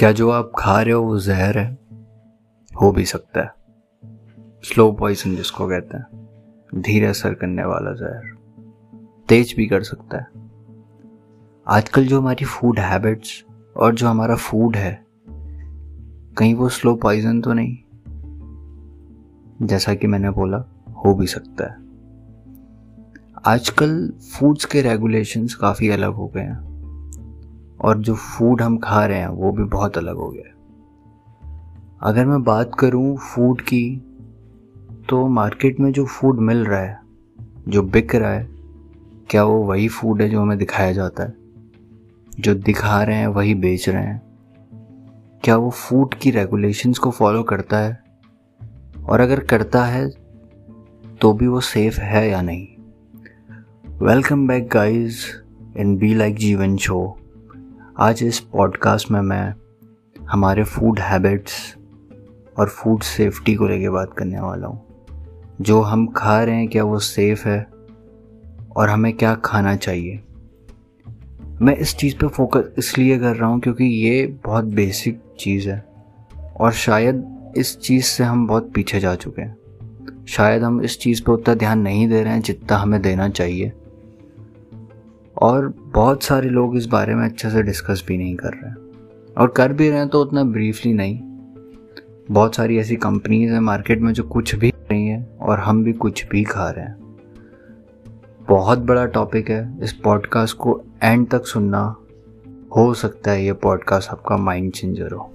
क्या जो आप खा रहे हो वो जहर है? हो भी सकता है। स्लो पॉइजन जिसको कहते हैं। धीरे असर करने वाला जहर। तेज भी कर सकता है। आजकल जो हमारी फ़ूड हैबिट्स और जो हमारा फ़ूड है, कहीं वो स्लो पॉइजन तो नहीं? जैसा कि मैंने बोला, हो भी सकता है। आजकल फूड्स के रेगुलेशंस काफ़ी अलग हो गए हैं। और जो फ़ूड हम खा रहे हैं, वो भी बहुत अलग हो गया है। अगर मैं बात करूँ फ़ूड की तो मार्केट में जो फ़ूड मिल रहा है, जो बिक रहा है, क्या वो वही फ़ूड है जो हमें दिखाया जाता है? जो दिखा रहे हैं, वही बेच रहे हैं। क्या वो फ़ूड की रेगुलेशंस को फॉलो करता है? और अगर करता है तो भी वो सेफ़ है या नहीं? Welcome back guys in B like Jeevan show आज इस पॉडकास्ट में मैं हमारे फ़ूड हैबिट्स और फ़ूड सेफ्टी को लेके बात करने वाला हूँ। जो हम खा रहे हैं, क्या वो सेफ़ है? और हमें क्या खाना चाहिए? मैं इस चीज़ पे फोकस इसलिए कर रहा हूँ क्योंकि ये बहुत बेसिक चीज़ है। और शायद इस चीज़ से हम बहुत पीछे जा चुके हैं। शायद हम इस चीज़ पे उतना ध्यान नहीं दे रहे हैं जितना हमें देना चाहिए। और बहुत सारे लोग इस बारे में अच्छे से डिस्कस भी नहीं कर रहे और कर भी रहे हैं तो उतना ब्रीफली नहीं। बहुत सारी ऐसी कंपनीज़ हैं मार्केट में जो कुछ भी रही हैं और हम भी कुछ भी खा रहे हैं। बहुत बड़ा टॉपिक है। इस पॉडकास्ट को एंड तक सुनना। हो सकता है ये पॉडकास्ट आपका माइंड चेंजर हो।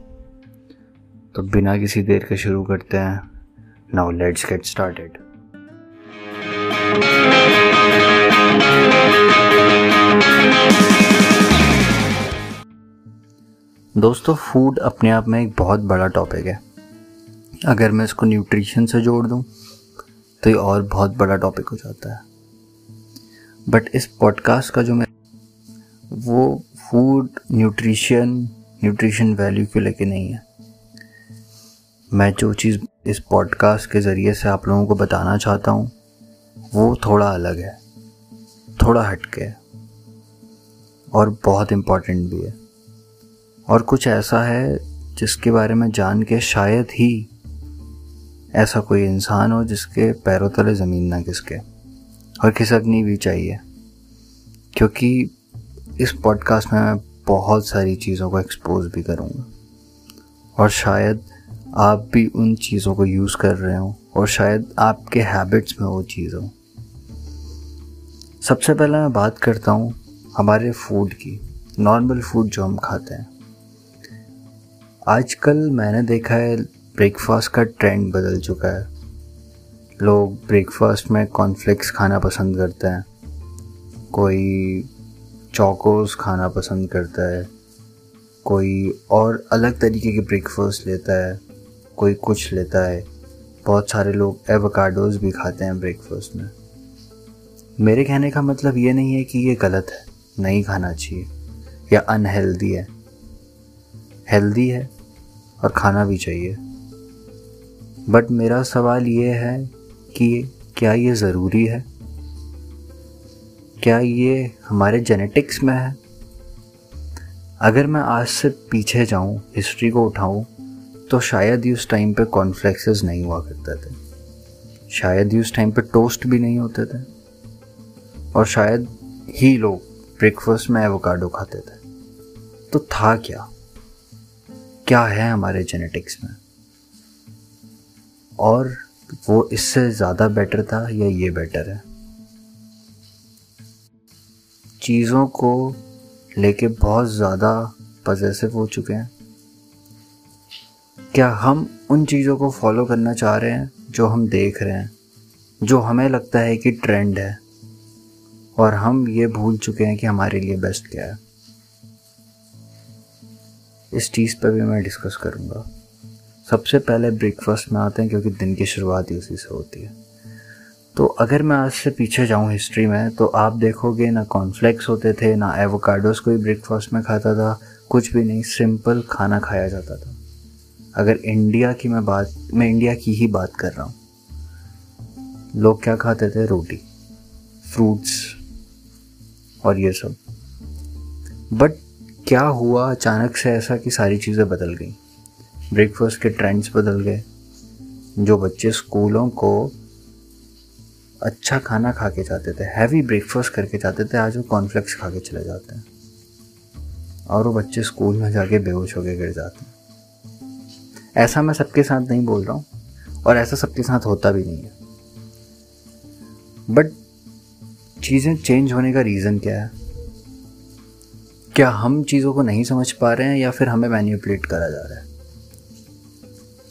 तो बिना किसी देर के शुरू करते हैं। नाउ लेट्स गेट स्टार्टेड दोस्तों फ़ूड अपने आप में एक बहुत बड़ा टॉपिक है। अगर मैं इसको न्यूट्रिशन से जोड़ दूँ तो ये और बहुत बड़ा टॉपिक हो जाता है। बट इस पॉडकास्ट का जो मैं वो फ़ूड न्यूट्रिशन न्यूट्रिशन वैल्यू को लेके नहीं है। मैं जो चीज़ इस पॉडकास्ट के ज़रिए से आप लोगों को बताना चाहता हूँ, वो थोड़ा अलग है, थोड़ा हटके है, और बहुत इम्पोर्टेंट भी है। और कुछ ऐसा है जिसके बारे में जान के शायद ही ऐसा कोई इंसान हो जिसके पैरों तले ज़मीन ना किसके और खिसकनी भी चाहिए। क्योंकि इस पॉडकास्ट में मैं बहुत सारी चीज़ों को एक्सपोज भी करूँगा। और शायद आप भी उन चीज़ों को यूज़ कर रहे हो और शायद आपके हैबिट्स में वो चीज़ हो। सबसे पहले मैं बात करता हूँ हमारे फ़ूड की नॉर्मल फ़ूड जो हम खाते हैं। आजकल मैंने देखा है ब्रेकफास्ट का ट्रेंड बदल चुका है। लोग ब्रेकफास्ट में कॉर्नफ्लेक्स खाना पसंद करते हैं। कोई चौकोस खाना पसंद करता है। कोई और अलग तरीके के ब्रेकफास्ट लेता है। कोई कुछ लेता है। बहुत सारे लोग एवोकाडोज भी खाते हैं ब्रेकफास्ट में। मेरे कहने का मतलब ये नहीं है कि ये गलत है। नहीं खाना चाहिए। या अनहेल्दी है। हेल्दी है। और खाना भी चाहिए। बट मेरा सवाल ये है कि क्या ये ज़रूरी है? क्या ये हमारे जेनेटिक्स में है? अगर मैं आज से पीछे जाऊँ हिस्ट्री को उठाऊं तो शायद ही उस टाइम पे कॉन्फ्लेक्सेस नहीं हुआ करते थे। शायद ही उस टाइम पे टोस्ट भी नहीं होते थे। और शायद ही लोग ब्रेकफास्ट में एवोकाडो खाते थे। तो था क्या? क्या है हमारे जेनेटिक्स में? और वो इससे ज़्यादा बेटर था या ये बेटर है? चीज़ों को लेके बहुत ज़्यादा पजेसिव हो चुके हैं। क्या हम उन चीज़ों को फॉलो करना चाह रहे हैं जो हम देख रहे हैं, जो हमें लगता है कि ट्रेंड है? और हम ये भूल चुके हैं कि हमारे लिए बेस्ट क्या है? इस चीज़ पर भी मैं डिस्कस करूँगा। सबसे पहले ब्रेकफास्ट में आते हैं क्योंकि दिन की शुरुआत ही उसी से होती है। तो अगर मैं आज से पीछे जाऊँ हिस्ट्री में तो आप देखोगे ना कॉर्नफ्लेक्स होते थे, ना एवोकाडोस कोई ब्रेकफास्ट में खाता था, कुछ भी नहीं सिंपल खाना खाया जाता था। अगर इंडिया की मैं बात, मैं इंडिया की ही बात कर रहा हूँ। लोग क्या खाते थे? रोटी फ्रूट्स और ये सब। बट क्या हुआ अचानक से ऐसा कि सारी चीज़ें बदल गई? ब्रेकफास्ट के ट्रेंड्स बदल गए। जो बच्चे स्कूलों को अच्छा खाना खा के जाते थे हैवी ब्रेकफास्ट करके जाते थे, आज वो कॉर्नफ्लेक्स खा के चले जाते हैं। और वो बच्चे स्कूल में जाके बेहोश होके गिर जाते हैं। ऐसा मैं सबके साथ नहीं बोल रहा हूँ, और ऐसा सबके साथ होता भी नहीं है। बट चीज़ें चेंज होने का रीज़न क्या है? क्या हम चीज़ों को नहीं समझ पा रहे हैं या फिर हमें मैन्यूपलेट करा जा रहा है?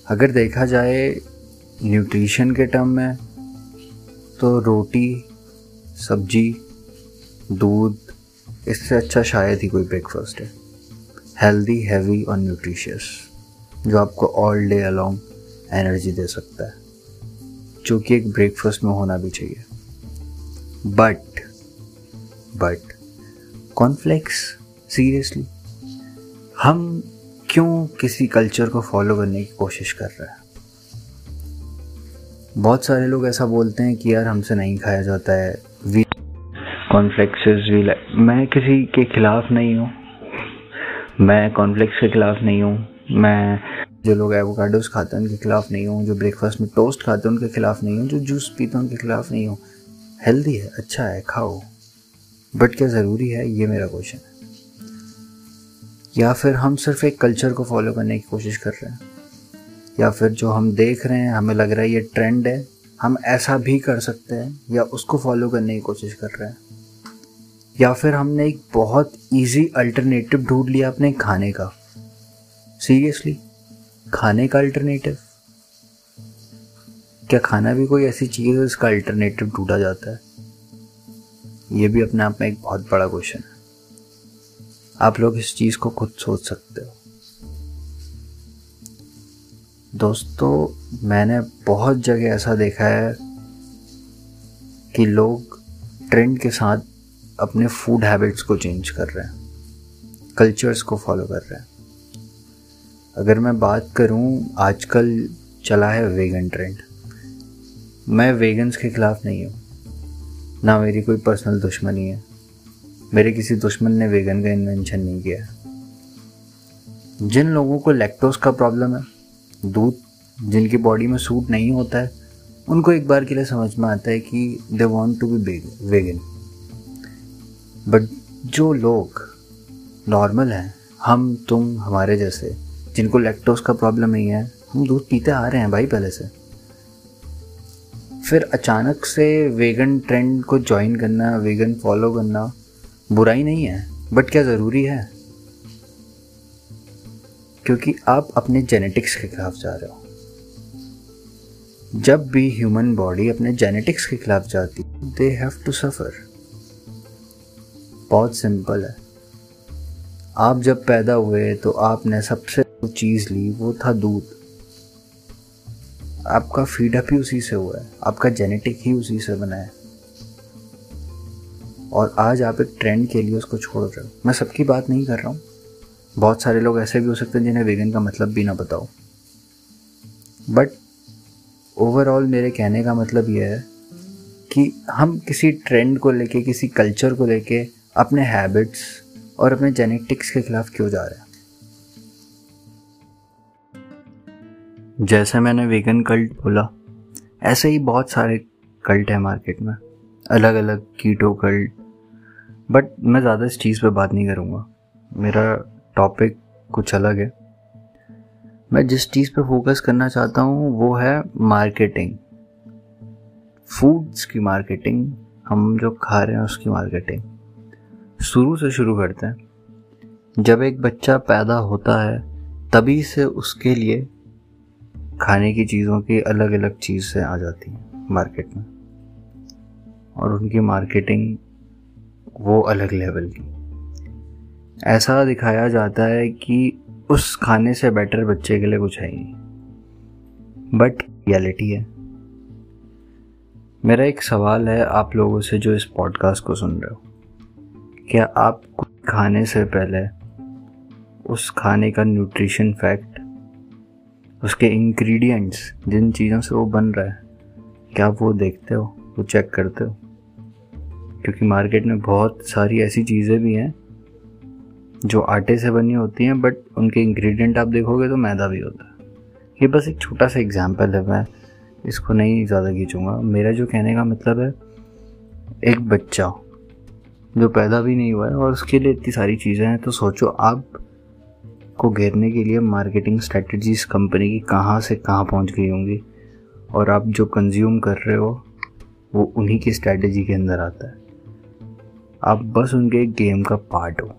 अगर देखा जाए न्यूट्रिशन के टर्म में तो रोटी, सब्ज़ी, दूध, इससे अच्छा शायद ही कोई ब्रेकफास्ट है। हेल्दी हैवी और न्यूट्रिशियस जो आपको ऑल डे अलोंग एनर्जी दे सकता है। जो कि एक ब्रेकफास्ट में होना भी चाहिए। बट बट कॉन्फ्लेक्स सीरियसली हम क्यों किसी कल्चर को फॉलो करने की कोशिश कर रहे हैं? बहुत सारे लोग ऐसा बोलते हैं कि यार हमसे नहीं खाया जाता है। वी कॉन्फ्लेक्सेस वी लाइक मैं किसी के खिलाफ नहीं हूँ। मैं कॉन्फ्लेक्स के खिलाफ नहीं हूँ। मैं जो लोग एवोकाडोस खाते हैं उनके खिलाफ नहीं हूँ। जो ब्रेकफास्ट में टोस्ट खाते हैं उनके खिलाफ नहीं हूँ। जो जूस पीते हैं उनके खिलाफ नहीं हूँ। हेल्दी है अच्छा है, खाओ। बट क्या ज़रूरी है? ये मेरा क्वेश्चन है। या फिर हम सिर्फ़ एक कल्चर को फॉलो करने की कोशिश कर रहे हैं। या फिर जो हम देख रहे हैं, हमें लग रहा है ये ट्रेंड है, हम ऐसा भी कर सकते हैं या उसको फॉलो करने की कोशिश कर रहे हैं। या फिर हमने एक बहुत इजी अल्टरनेटिव ढूंढ लिया अपने खाने का। सीरियसली खाने का अल्टरनेटिव क्या खाना भी कोई ऐसी चीज़ है जिसका अल्टरनेटिव ढूंढा जाता है? ये भी अपने आप में एक बहुत बड़ा क्वेश्चन है। आप लोग इस चीज़ को खुद सोच सकते हो। दोस्तों, मैंने बहुत जगह ऐसा देखा है कि लोग ट्रेंड के साथ अपने फ़ूड हैबिट्स को चेंज कर रहे हैं कल्चर्स को फॉलो कर रहे हैं। अगर मैं बात करूँ, आजकल चला है वेगन ट्रेंड मैं वेगन्स के ख़िलाफ़ नहीं हूँ। ना मेरी कोई पर्सनल दुश्मनी है। मेरे किसी दुश्मन ने वेगन का इन्वेंशन नहीं किया। जिन लोगों को लैक्टोज का प्रॉब्लम है, दूध, जिनकी बॉडी में सूट नहीं होता है, उनको एक बार के लिए समझ में आता है कि they want to be vegan but जो लोग नॉर्मल हैं, हम, तुम, हमारे जैसे, जिनको लैक्टोज का प्रॉब्लम नहीं है, हम दूध पीते आ रहे हैं भाई पहले से। फिर अचानक से वेगन ट्रेंड को ज्वाइन करना वेगन फॉलो करना बुराई नहीं है बट क्या ज़रूरी है? क्योंकि आप अपने जेनेटिक्स के खिलाफ जा रहे हो। जब भी ह्यूमन बॉडी अपने जेनेटिक्स के खिलाफ जाती दे हैव टू सफ़र बहुत सिंपल है। आप जब पैदा हुए तो आपने सबसे चीज़ ली, वो था दूध। आपका फीडअप ही उसी से हुआ है, आपका जेनेटिक ही उसी से बना है। और आज आप एक ट्रेंड के लिए उसको छोड़ रहे हो। मैं सबकी बात नहीं कर रहा हूँ। बहुत सारे लोग ऐसे भी हो सकते हैं जिन्हें वेगन का मतलब भी ना बताओ। बट ओवरऑल मेरे कहने का मतलब यह है कि हम किसी ट्रेंड को लेके, किसी कल्चर को लेके अपने हैबिट्स और अपने जेनेटिक्स के खिलाफ क्यों जा रहे हैं? जैसे मैंने वेगन कल्ट बोला, ऐसे ही बहुत सारे कल्ट है मार्केट में। अलग अलग कीटो कल्ट बट मैं ज़्यादा इस चीज़ पे बात नहीं करूँगा। मेरा टॉपिक कुछ अलग है। मैं जिस चीज़ पे फोकस करना चाहता हूँ, वो है मार्केटिंग फूड्स की मार्केटिंग हम जो खा रहे हैं उसकी मार्केटिंग शुरू से शुरू करते हैं। जब एक बच्चा पैदा होता है, तभी से उसके लिए खाने की चीज़ों की अलग अलग चीज़ आ जाती हैं मार्केट में। और उनकी मार्केटिंग वो अलग लेवल की। ऐसा दिखाया जाता है कि उस खाने से बेटर बच्चे के लिए कुछ है ही नहीं। बट रियलिटी है। मेरा एक सवाल है आप लोगों से जो इस पॉडकास्ट को सुन रहे हो। क्या आप कुछ खाने से पहले उस खाने का न्यूट्रिशन फैक्ट उसके इंग्रेडिएंट्स जिन चीज़ों से वो बन रहा है, क्या आप वो देखते हो, वो चेक करते हो? क्योंकि मार्केट में बहुत सारी ऐसी चीज़ें भी हैं जो आटे से बनी होती हैं बट उनके इंग्रेडिएंट आप देखोगे तो मैदा भी होता है। ये बस एक छोटा सा एग्ज़ाम्पल है, मैं इसको नहीं ज़्यादा खींचूँगा। मेरा जो कहने का मतलब है, एक बच्चा जो पैदा भी नहीं हुआ है और उसके लिए इतनी सारी चीज़ें हैं तो सोचो आप को घेरने के लिए मार्केटिंग स्ट्रेटजीज कंपनी की कहाँ से कहाँ पहुँच गई होंगी। और आप जो कंज्यूम कर रहे हो, वो उन्हीं की स्ट्रेटजी के अंदर आता है। आप बस उनके गेम का पार्ट हो।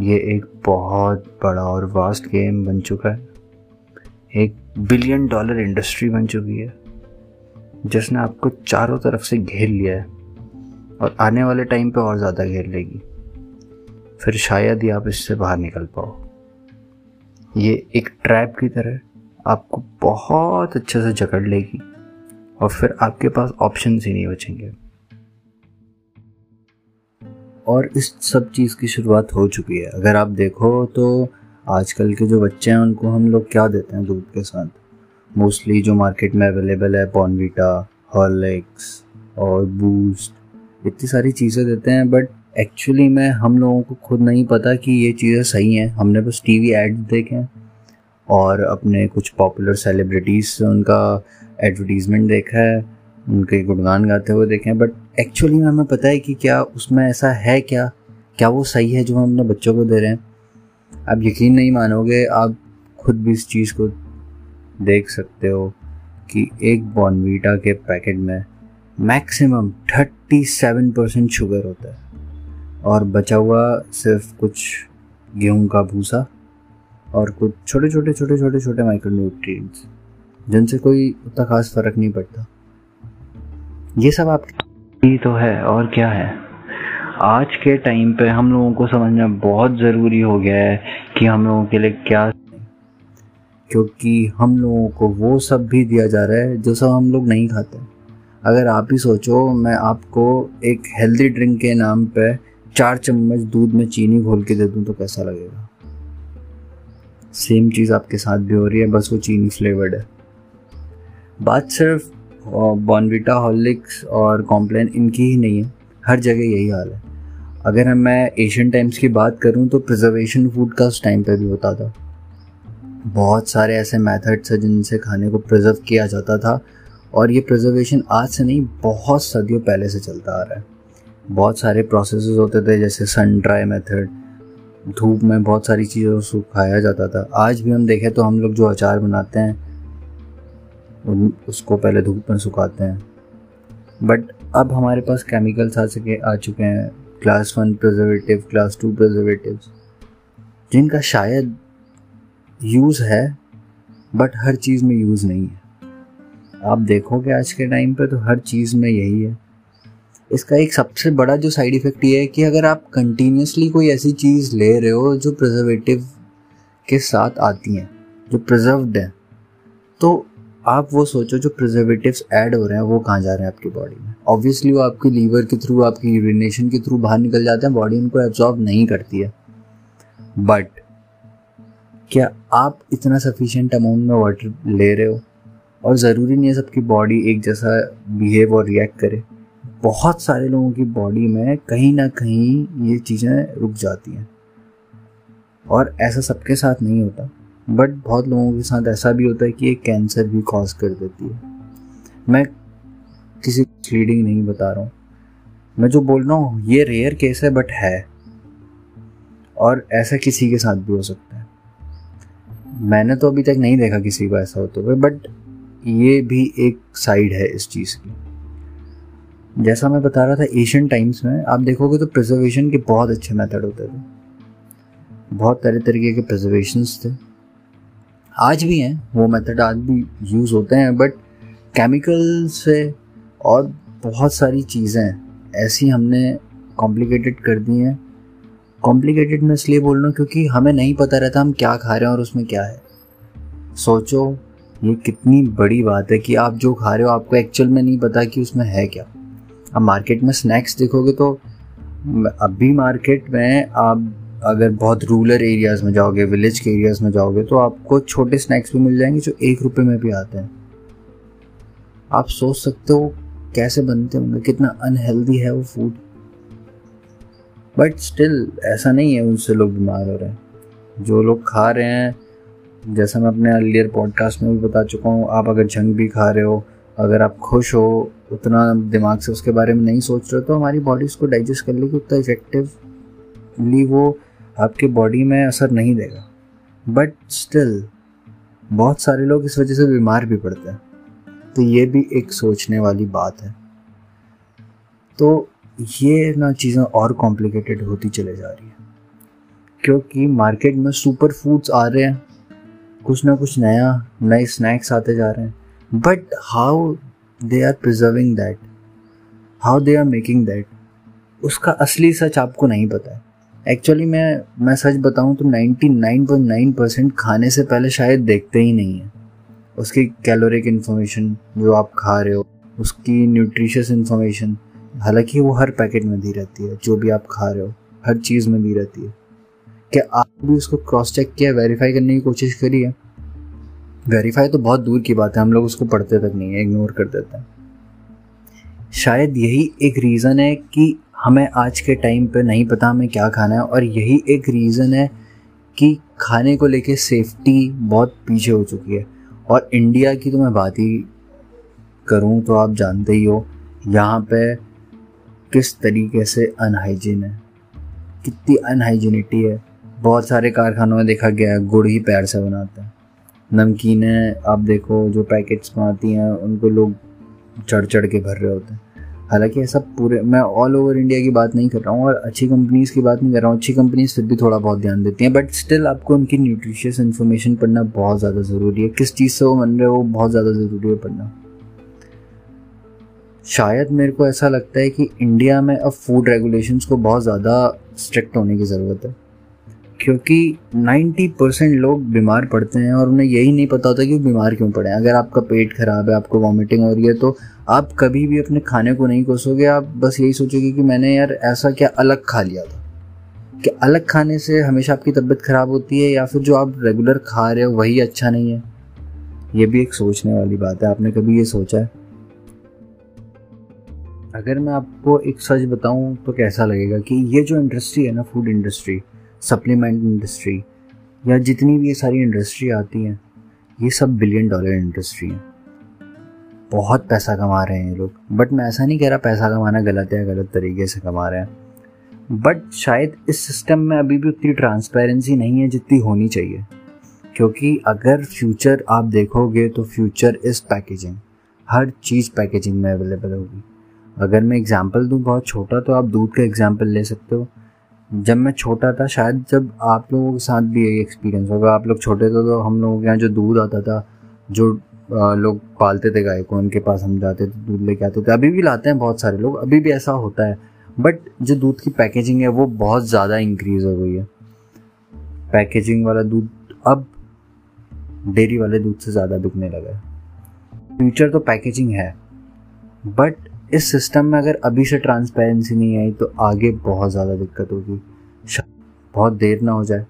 ये एक बहुत बड़ा और वास्ट गेम बन चुका है। एक बिलियन डॉलर इंडस्ट्री बन चुकी है, जिसने आपको चारों तरफ़ से घेर लिया है और आने वाले टाइम पे और ज़्यादा घेर लेगी। फिर शायद ही आप इससे बाहर निकल पाओ। ये एक ट्रैप की तरह आपको बहुत अच्छे से जकड़ लेगी और फिर आपके पास ऑप्शन ही नहीं बचेंगे। और इस सब चीज़ की शुरुआत हो चुकी है। अगर आप देखो तो आजकल के जो बच्चे हैं, उनको हम लोग क्या देते हैं दूध के साथ? मोस्टली जो मार्केट में अवेलेबल है बॉर्नवीटा हॉर्लिक्स और बूस्ट इतनी सारी चीज़ें देते हैं बट एक्चुअली में हम लोगों को खुद नहीं पता कि ये चीज़ें सही हैं। हमने बस टीवी एड देखे और अपने कुछ पॉपुलर सेलिब्रिटीज़ से उनका एडवर्टीज़मेंट देखा है। उनके गुणगान गाते हुए देखे बट एक्चुअली में हमें पता है कि क्या उसमें ऐसा है क्या? क्या वो सही है जो हम अपने बच्चों को दे रहे हैं? आप यकीन नहीं मानोगे, आप खुद भी इस चीज़ को देख सकते हो कि एक बॉर्नवीटा के पैकेट में maximum thirty seven percent sugar होता है। और बचा हुआ सिर्फ़ कुछ गेहूँ का भूसा और कुछ छोटे छोटे छोटे छोटे छोटे माइक्रोन्यूट्रिएंट्स जिनसे कोई उतना खास फ़र्क नहीं पड़ता। ये सब आपकी तो है, और क्या है? आज के टाइम पे हम लोगों को समझना बहुत ज़रूरी हो गया है कि हम लोगों के लिए क्या क्योंकि हम लोगों को वो सब भी दिया जा रहा है जो सब हम लोग नहीं खाते। अगर आप ही सोचो, मैं आपको एक हेल्दी ड्रिंक के नाम पे चार चम्मच दूध में चीनी घोल के दे दूँ तो कैसा लगेगा? सेम चीज़ आपके साथ भी हो रही है, बस वो चीनी फ्लेवर्ड है। बात सिर्फ़ बॉनविटा हॉर्लिक्स और कॉम्प्लेन इनकी ही नहीं है। हर जगह यही हाल है। अगर हम मैं एशियन टाइम्स की बात करूँ तो प्रिजर्वेशन फ़ूड का उस टाइम पे भी होता था। बहुत सारे ऐसे मेथड्स हैं जिनसे खाने को प्रिजर्व किया जाता था और ये प्रिजर्वेशन आज से नहीं, बहुत सदियों पहले से चलता आ रहा है। बहुत सारे प्रोसेस होते थे, जैसे सन ड्राई मेथड धूप में बहुत सारी चीज़ों को सुखाया जाता था। आज भी हम देखें तो हम लोग जो अचार बनाते हैं उसको पहले धूप में सुखाते हैं। बट अब हमारे पास केमिकल्स आ सके, आ चुके हैं। Class one preservative class two preservative जिनका शायद यूज़ है बट हर चीज़ में यूज़ नहीं है। आप देखोगे आज के टाइम पे तो हर चीज़ में यही है। इसका एक सबसे बड़ा जो साइड इफ़ेक्ट ये है कि अगर आप कंटिन्यूसली कोई ऐसी चीज़ ले रहे हो जो प्रिजर्वेटिव के साथ आती हैं, जो प्रिजर्व्ड है तो आप वो सोचो जो प्रिजर्वेटिव्स ऐड हो रहे हैं, वो कहाँ जा रहे हैं आपकी बॉडी में? ऑब्वियसली वो आपकी लीवर के थ्रू आपकी यूरिनेशन के थ्रू बाहर निकल जाते हैं बॉडी उनको एब्जॉर्ब नहीं करती है। बट क्या आप इतना सफिशेंट अमाउंट में वाटर ले रहे हो? और ज़रूरी नहीं है सबकी बॉडी एक जैसा बिहेव और रिएक्ट करे। बहुत सारे लोगों की बॉडी में कहीं ना कहीं ये चीज़ें रुक जाती हैं। और ऐसा सबके साथ नहीं होता। बट बहुत लोगों के साथ ऐसा भी होता है कि ये कैंसर भी कॉज कर देती है। मैं किसी रीडिंग नहीं बता रहा हूँ। मैं जो बोल रहा हूँ, ये रेयर केस है बट है। और ऐसा किसी के साथ भी हो सकता है। मैंने तो अभी तक नहीं देखा किसी को ऐसा होते हुए बट ये भी एक साइड है इस चीज़ की। जैसा मैं बता रहा था एशियन टाइम्स में आप देखोगे तो प्रिजर्वेशन के बहुत अच्छे मेथड होते थे। बहुत तरह तरीके के प्रिजर्वेशन थे। आज भी हैं, वो मेथड आज भी यूज़ होते हैं बट केमिकल से और बहुत सारी चीज़ें ऐसी हमने कॉम्प्लिकेटेड कर दी हैं। कॉम्प्लिकेटेड मैं इसलिए बोल रहा हूँ क्योंकि हमें नहीं पता रहता हम क्या खा रहे हैं और उसमें क्या है। सोचो, ये कितनी बड़ी बात है कि आप जो खा रहे हो, आपको एक्चुअल में नहीं पता कि उसमें है क्या। अब मार्केट में स्नैक्स देखोगे तो अभी मार्केट में आप अगर बहुत रूरल एरियाज़ में जाओगे विलेज के एरियाज़ में जाओगे तो आपको छोटे स्नैक्स भी मिल जाएँगे जो एक रुपये में भी आते हैं। आप सोच सकते हो कैसे बनते होंगे, कितना अनहेल्दी है वो फ़ूड बट स्टिल ऐसा नहीं है उनसे लोग बीमार हो रहे हैं। जो लोग खा रहे हैं, जैसा मैं अपने अर्लियर पॉडकास्ट में भी बता चुका हूँ, आप अगर जंग भी खा रहे हो, अगर आप खुश हो, उतना दिमाग से उसके बारे में नहीं सोच रहे हो तो हमारी बॉडी उसको डाइजेस्ट कर लेगी उतना इफेक्टिवली वो आपके बॉडी में असर नहीं देगा। बट स्टिल बहुत सारे लोग इस वजह से बीमार भी पड़ते हैं। तो ये भी एक सोचने वाली बात है। तो ये ना चीज़ें और कॉम्प्लिकेटेड होती चले जा रही है। क्योंकि मार्केट में सुपर फूड्स आ रहे हैं। कुछ ना कुछ नया, नए स्नैक्स आते जा रहे हैं। But how they are preserving that how they are making that उसका असली सच आपको नहीं पता है। एक्चुअली मैं मैं सच बताऊँ तो 99.9 परसेंट खाने से पहले शायद देखते ही नहीं है। उसकी कैलोरिक इन्फॉर्मेशन जो आप खा रहे हो, उसकी न्यूट्रिशियस इन्फॉर्मेशन हालाँकि वो हर पैकेट में दी रहती है, जो भी आप खा रहे हो, हर चीज़ में दी रहती है। क्या आप भी उसको क्रॉस चेक किया वेरीफाई करने की कोशिश करी है? वेरीफाई तो बहुत दूर की बात है, हम लोग उसको पढ़ते तक नहीं है इग्नोर कर देते हैं। शायद यही एक रीज़न है कि हमें आज के टाइम पे नहीं पता हमें क्या खाना है और यही एक रीज़न है कि खाने को लेके सेफ्टी बहुत पीछे हो चुकी है। और इंडिया की तो मैं बात ही करूँ तो आप जानते ही हो, यहाँ पे किस तरीके से अनहाइजीन है। कितनी अनहाइजीनिटी है। बहुत सारे कारखानों में देखा गया है, गुड़ ही पैर से बनाते हैं। नमकीनें आप देखो, जो पैकेट्स में आती हैं, उनको लोग चढ़ चढ़ के भर रहे होते हैं। हालाँकि ऐसा पूरे, मैं ऑल ओवर इंडिया की बात नहीं कर रहा हूँ और अच्छी कंपनीज़ की बात नहीं कर रहा हूँ। अच्छी कंपनीज़ फिर भी थोड़ा बहुत ध्यान देती हैं बट स्टिल आपको उनकी न्यूट्रिशियस इन्फॉर्मेशन पढ़ना बहुत ज़्यादा ज़रूरी है। किस चीज़ से वो बन रहे हो बहुत ज़्यादा ज़रूरी है पढ़ना। शायद मेरे को ऐसा लगता है कि इंडिया में अब फ़ूड रेगुलेशंस को बहुत ज़्यादा स्ट्रिक्ट होने की ज़रूरत है, क्योंकि 90 परसेंट लोग बीमार पड़ते हैं और उन्हें यही नहीं पता होता कि वो बीमार क्यों पड़े हैं। अगर आपका पेट खराब है, आपको वॉमिटिंग हो रही है तो आप कभी भी अपने खाने को नहीं कोसोगे, आप बस यही सोचोगे कि मैंने यार ऐसा क्या अलग खा लिया था। कि अलग खाने से हमेशा आपकी तबीयत खराब होती है या फिर जो आप रेगुलर खा रहे हो वही अच्छा नहीं है? ये भी एक सोचने वाली बात है, आपने कभी ये सोचा है? अगर मैं आपको एक सच बताऊँ तो कैसा लगेगा कि ये जो इंडस्ट्री है ना फ़ूड इंडस्ट्री सप्लीमेंट इंडस्ट्री या जितनी भी ये सारी इंडस्ट्री आती हैं, ये सब बिलियन डॉलर इंडस्ट्री है। बहुत पैसा कमा रहे हैं ये लोग। बट मैं ऐसा नहीं कह रहा पैसा कमाना गलत है, गलत तरीके से कमा रहे हैं। बट शायद इस सिस्टम में अभी भी उतनी ट्रांसपेरेंसी नहीं है जितनी होनी चाहिए। क्योंकि अगर फ्यूचर आप देखोगे तो फ्यूचर इस पैकेजिंग हर चीज़ पैकेजिंग में अवेलेबल होगी। अगर मैं एग्ज़ाम्पल दूँ बहुत छोटा तो आप दूध का एग्ज़ाम्पल ले सकते हो। जब मैं छोटा था, शायद जब आप लोगों के साथ भी यही एक्सपीरियंस होगा। आप लोग छोटे थे तो हम लोगों के यहाँ जो दूध आता था, जो लोग पालते थे गाय को, उनके पास हम जाते थे, दूध लेके आते थे। अभी भी लाते हैं बहुत सारे लोग, अभी भी ऐसा होता है। बट जो दूध की पैकेजिंग है, वो बहुत ज़्यादा इंक्रीज हो गई है। पैकेजिंग वाला दूध अब डेयरी वाले दूध से ज़्यादा बिकने लगा है। फ्यूचर तो पैकेजिंग है। बट इस सिस्टम में अगर अभी से ट्रांसपेरेंसी नहीं आई तो आगे बहुत ज़्यादा दिक्कत होगी। बहुत देर ना हो जाए।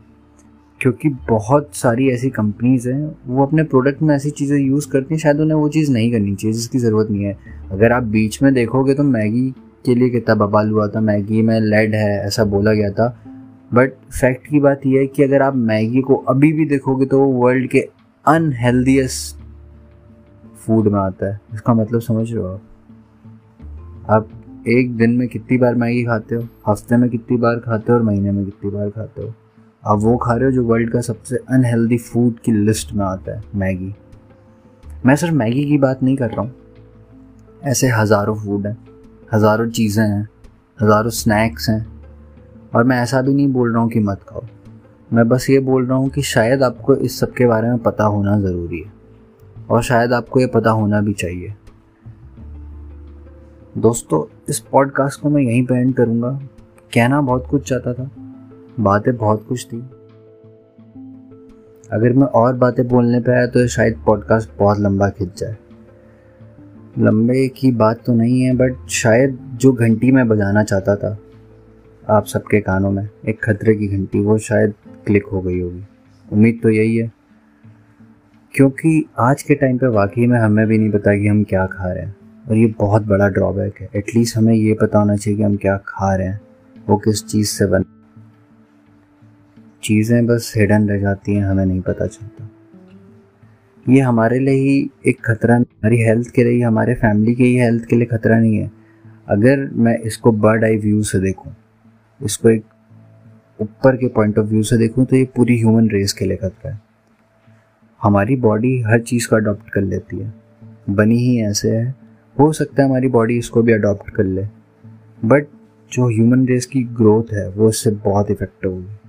क्योंकि बहुत सारी ऐसी कंपनीज़ हैं, वो अपने प्रोडक्ट में ऐसी चीज़ें यूज़ करती हैं, शायद उन्हें वो चीज़ नहीं करनी चाहिए, जिसकी ज़रूरत नहीं है। अगर आप बीच में देखोगे तो मैगी के लिए कितना बबाल हुआ था, मैगी में लेड है, ऐसा बोला गया था। बट फैक्ट की बात यह है कि अगर आप मैगी को अभी भी देखोगे तो वो वर्ल्ड के अनहेल्दीस्ट फ़ूड में आता है। इसका मतलब समझ रहे हो आप? आप एक दिन में कितनी बार मैगी खाते हो? हफ़्ते में कितनी बार खाते हो? और महीने में कितनी बार खाते हो? आप वो खा रहे हो जो वर्ल्ड का सबसे अनहेल्दी फ़ूड की लिस्ट में आता है, मैगी। मैं सिर्फ़ मैगी की बात नहीं कर रहा हूँ। ऐसे हज़ारों फ़ूड हैं, हज़ारों चीज़ें हैं, हज़ारों स्नैक्स हैं। और मैं ऐसा भी नहीं बोल रहा हूँ कि मत खाओ। मैं बस ये बोल रहा हूँ कि शायद आपको इस सब के बारे में पता होना ज़रूरी है। और शायद आपको ये पता होना भी चाहिए। दोस्तों, इस पॉडकास्ट को मैं यहीं पर एंड करूँगा। कहना बहुत कुछ चाहता था। बातें बहुत कुछ थी। अगर मैं और बातें बोलने पे आया तो शायद पॉडकास्ट बहुत लंबा खिंच जाए। लंबे की बात तो नहीं है बट शायद जो घंटी मैं बजाना चाहता था आप सबके कानों में, एक खतरे की घंटी, वो शायद क्लिक हो गई होगी। उम्मीद तो यही है। क्योंकि आज के टाइम पे वाकई में हमें भी नहीं पता कि हम क्या खा रहे हैं। और ये बहुत बड़ा ड्रॉबैक है। एटलीस्ट हमें ये पता होना चाहिए कि हम क्या खा रहे हैं। वो किस चीज़ से बन चीज़ें बस हिडन रह जाती हैं, हमें नहीं पता चलता। ये हमारे लिए ही एक खतरा हमारी हेल्थ के लिए, हमारे फैमिली के ही हेल्थ के लिए खतरा नहीं है। अगर मैं इसको बर्ड आई व्यू से देखूँ, इसको एक ऊपर के पॉइंट ऑफ़ व्यू से देखूँ तो ये पूरी ह्यूमन रेस के लिए खतरा है। हमारी बॉडी हर चीज़ को अडॉप्ट कर लेती है। बनी ही ऐसे है। हो सकता है हमारी बॉडी इसको भी अडॉप्ट कर ले। बट जो ह्यूमन रेस की ग्रोथ है, वो इससे बहुत इफ़ेक्टिव होगी।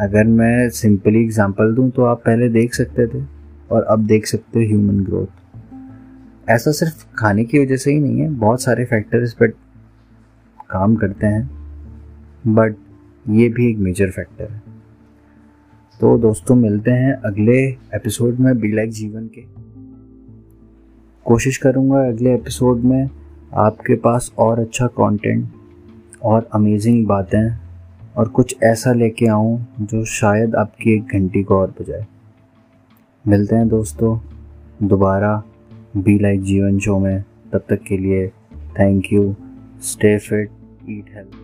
अगर मैं सिंपली एग्जांपल दूँ तो आप पहले देख सकते थे और अब देख सकते हो ह्यूमन ग्रोथ ऐसा सिर्फ़ खाने की वजह से ही नहीं है, बहुत सारे फैक्टर्स पर काम करते हैं बट ये भी एक मेजर फैक्टर है। तो दोस्तों, मिलते हैं अगले एपिसोड में बी लाइक जीवन के। कोशिश करूँगा अगले एपिसोड में आपके पास और अच्छा कंटेंट और अमेजिंग बातें और कुछ ऐसा लेके आऊँ जो शायद आपकी एक घंटी को और बजाए। मिलते हैं दोस्तों दोबारा बी लाइक जीवन शो में। तब तक के लिए thank you stay fit eat health